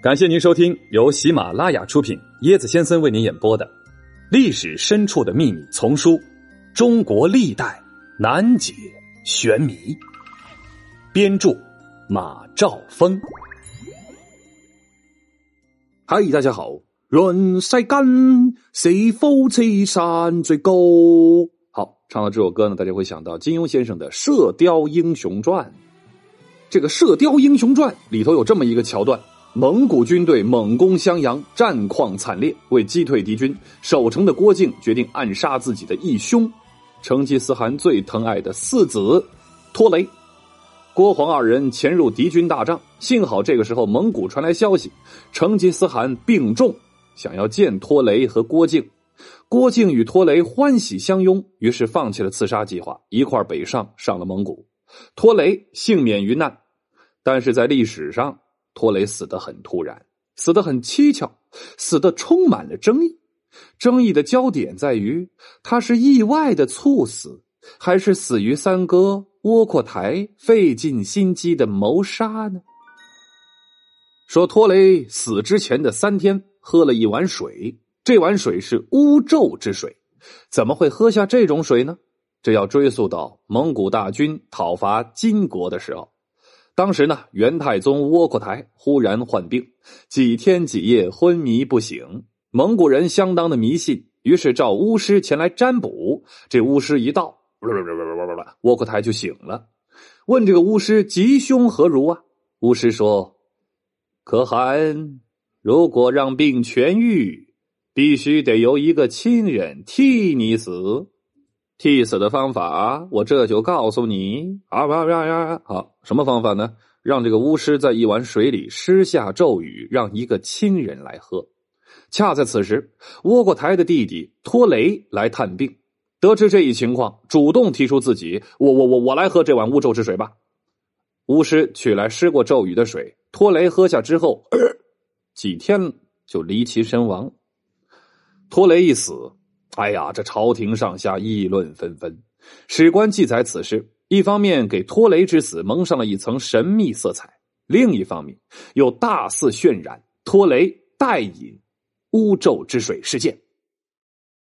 感谢您收听由喜马拉雅出品、椰子先生为您演播的《历史深处的秘密》丛书《中国历代难解玄谜》，编著马兆峰。嗨，大家好！人世间是否此山最高？好，唱到这首歌呢，大家会想到金庸先生的《射雕英雄传》。这个《射雕英雄传》里头有这么一个桥段。蒙古军队猛攻襄阳，战况惨烈。为击退敌军，守城的郭靖决定暗杀自己的义兄，成吉思汗最疼爱的四子托雷。郭黄二人潜入敌军大帐，幸好这个时候蒙古传来消息，成吉思汗病重，想要见托雷和郭靖。郭靖与托雷欢喜相拥，于是放弃了刺杀计划，一块北上，上了蒙古。托雷幸免于难，但是在历史上。托雷死得很突然，死得很蹊跷，死的充满了争议。争议的焦点在于，他是意外的猝死，还是死于三哥窝阔台费尽心机的谋杀呢？说托雷死之前的三天喝了一碗水，这碗水是巫咒之水，怎么会喝下这种水呢？这要追溯到蒙古大军讨伐金国的时候。当时呢，元太宗窝阔台忽然患病，几天几夜昏迷不醒。蒙古人相当的迷信，于是召巫师前来占卜。这巫师一到，窝阔台就醒了。问这个巫师吉凶何如啊？巫师说：“可汗，如果让病痊愈，必须得由一个亲人替你死。”替死的方法，我这就告诉你。啊呀呀呀！好，什么方法呢？让这个巫师在一碗水里施下咒语，让一个亲人来喝。恰在此时，窝阔台的弟弟托雷来探病，得知这一情况，主动提出自己：我我我我来喝这碗巫咒之水吧。巫师取来施过咒语的水，托雷喝下之后，几天就离奇身亡。托雷一死。哎呀，这朝廷上下议论纷纷。史官记载此事，一方面给托雷之死蒙上了一层神秘色彩，另一方面又大肆渲染托雷代饮巫咒之水事件。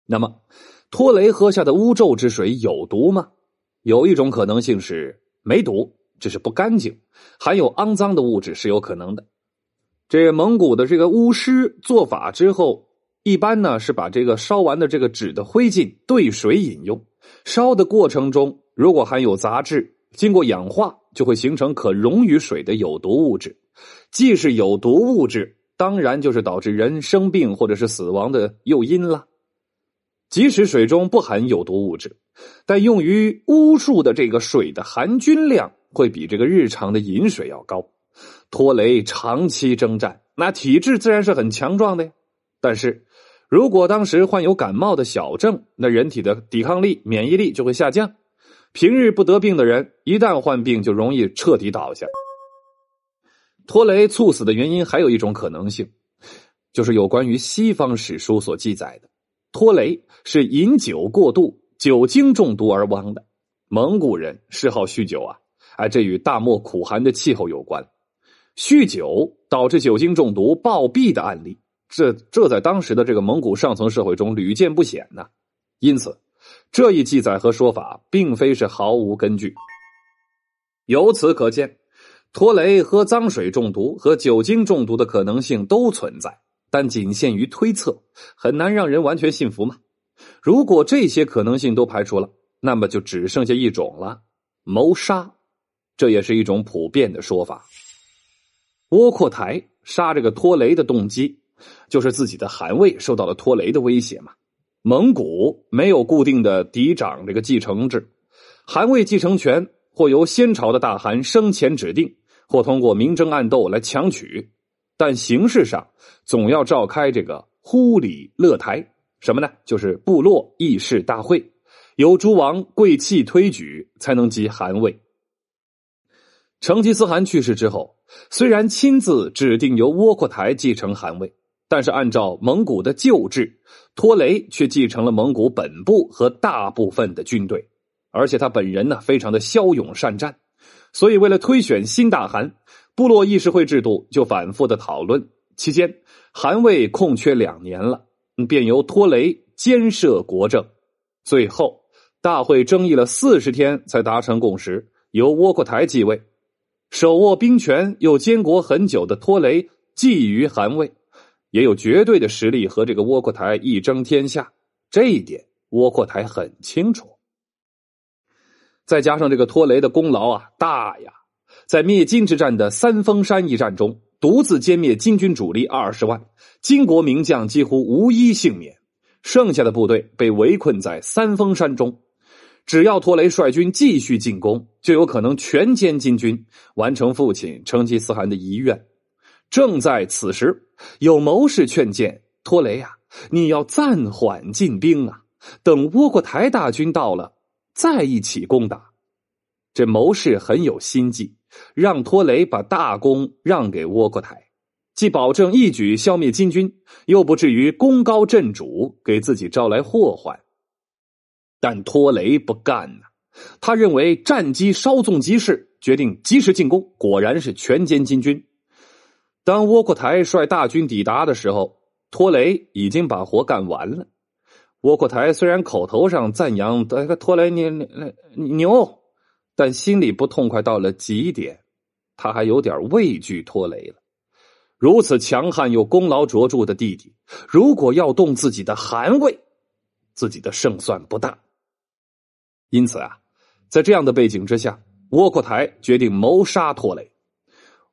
那么，托雷喝下的巫咒之水有毒吗？有一种可能性是没毒，只是不干净，含有肮脏的物质是有可能的。这蒙古的这个巫师做法之后。一般呢是把这个烧完的这个纸的灰烬兑水饮用，烧的过程中如果含有杂质，经过氧化就会形成可溶于水的有毒物质。既是有毒物质，当然就是导致人生病或者是死亡的诱因了。即使水中不含有毒物质，但用于巫术的这个水的含菌量会比这个日常的饮水要高。托雷长期征战，那体质自然是很强壮的呀。但是。如果当时患有感冒的小症，那人体的抵抗力、免疫力就会下降。平日不得病的人，一旦患病就容易彻底倒下。托雷猝死的原因还有一种可能性，就是有关于西方史书所记载的，托雷是饮酒过度、酒精中毒而亡的。蒙古人嗜好酗酒啊，哎，这与大漠苦寒的气候有关。酗酒导致酒精中毒暴毙的案例。这这在当时的这个蒙古上层社会中屡见不鲜呐，因此这一记载和说法并非是毫无根据。由此可见，托雷喝脏水中毒和酒精中毒的可能性都存在，但仅限于推测，很难让人完全信服嘛。如果这些可能性都排除了，那么就只剩下一种了——谋杀。这也是一种普遍的说法。窝阔台杀这个托雷的动机。就是自己的汗位受到了托雷的威胁嘛。蒙古没有固定的嫡长这个继承制，汗位继承权或由先朝的大汗生前指定，或通过明争暗斗来强取，但形式上总要召开这个忽里勒台，什么呢？就是部落议事大会，由诸王贵戚推举才能及汗位。成吉思汗去世之后，虽然亲自指定由窝阔台继承汗位。但是，按照蒙古的旧制，托雷却继承了蒙古本部和大部分的军队，而且他本人呢非常的骁勇善战，所以为了推选新大汗，部落议事会制度就反复的讨论。期间，韩魏空缺两年了，便由托雷监摄国政。最后，大会争议了四十天才达成共识，由窝阔台继位。手握兵权又监国很久的托雷觊觎韩魏，也有绝对的实力和这个窝阔台一争天下。这一点，窝阔台很清楚。再加上这个托雷的功劳啊大呀，在灭金之战的三峰山一战中，独自歼灭金军主力二十万，金国名将几乎无一幸免，剩下的部队被围困在三峰山中。只要托雷率军继续进攻，就有可能全歼金军，完成父亲成吉思汗的遗愿。正在此时，有谋士劝谏托雷呀：“你要暂缓进兵啊，等窝阔台大军到了，再一起攻打。”这谋士很有心计，让托雷把大功让给窝阔台，既保证一举消灭金军，又不至于功高震主，给自己招来祸患。但托雷不干呐，他认为战机稍纵即逝，决定及时进攻。果然是全歼金军。当窝阔台率大军抵达的时候，托雷已经把活干完了。窝阔台虽然口头上赞扬这个托雷你你牛，但心里不痛快到了极点。他还有点畏惧托雷了。如此强悍又功劳卓著的弟弟，如果要动自己的汗位，自己的胜算不大。因此啊，在这样的背景之下，窝阔台决定谋杀托雷。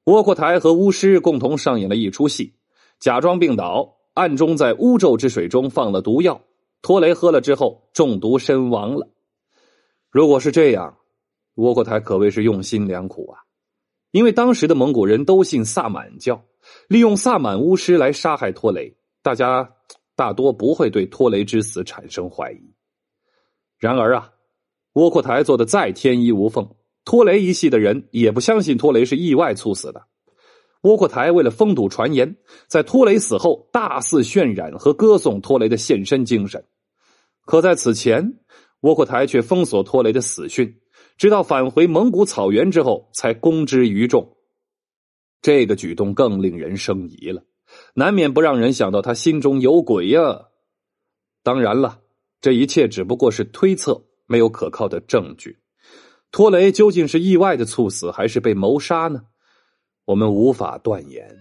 窝阔台和巫师共同上演了一出戏，假装病倒，暗中在巫咒之水中放了毒药。托雷喝了之后中毒身亡了。如果是这样，窝阔台可谓是用心良苦啊！因为当时的蒙古人都信萨满教，利用萨满巫师来杀害托雷，大家大多不会对托雷之死产生怀疑。然而啊。窝阔台做的再天衣无缝，托雷一系的人也不相信托雷是意外猝死的。窝阔台为了封堵传言，在托雷死后大肆渲染和歌颂托雷的献身精神。可在此前，窝阔台却封锁托雷的死讯，直到返回蒙古草原之后才公之于众。这个举动更令人生疑了，难免不让人想到他心中有鬼呀。当然了，这一切只不过是推测。没有可靠的证据，托雷究竟是意外的猝死，还是被谋杀呢？我们无法断言。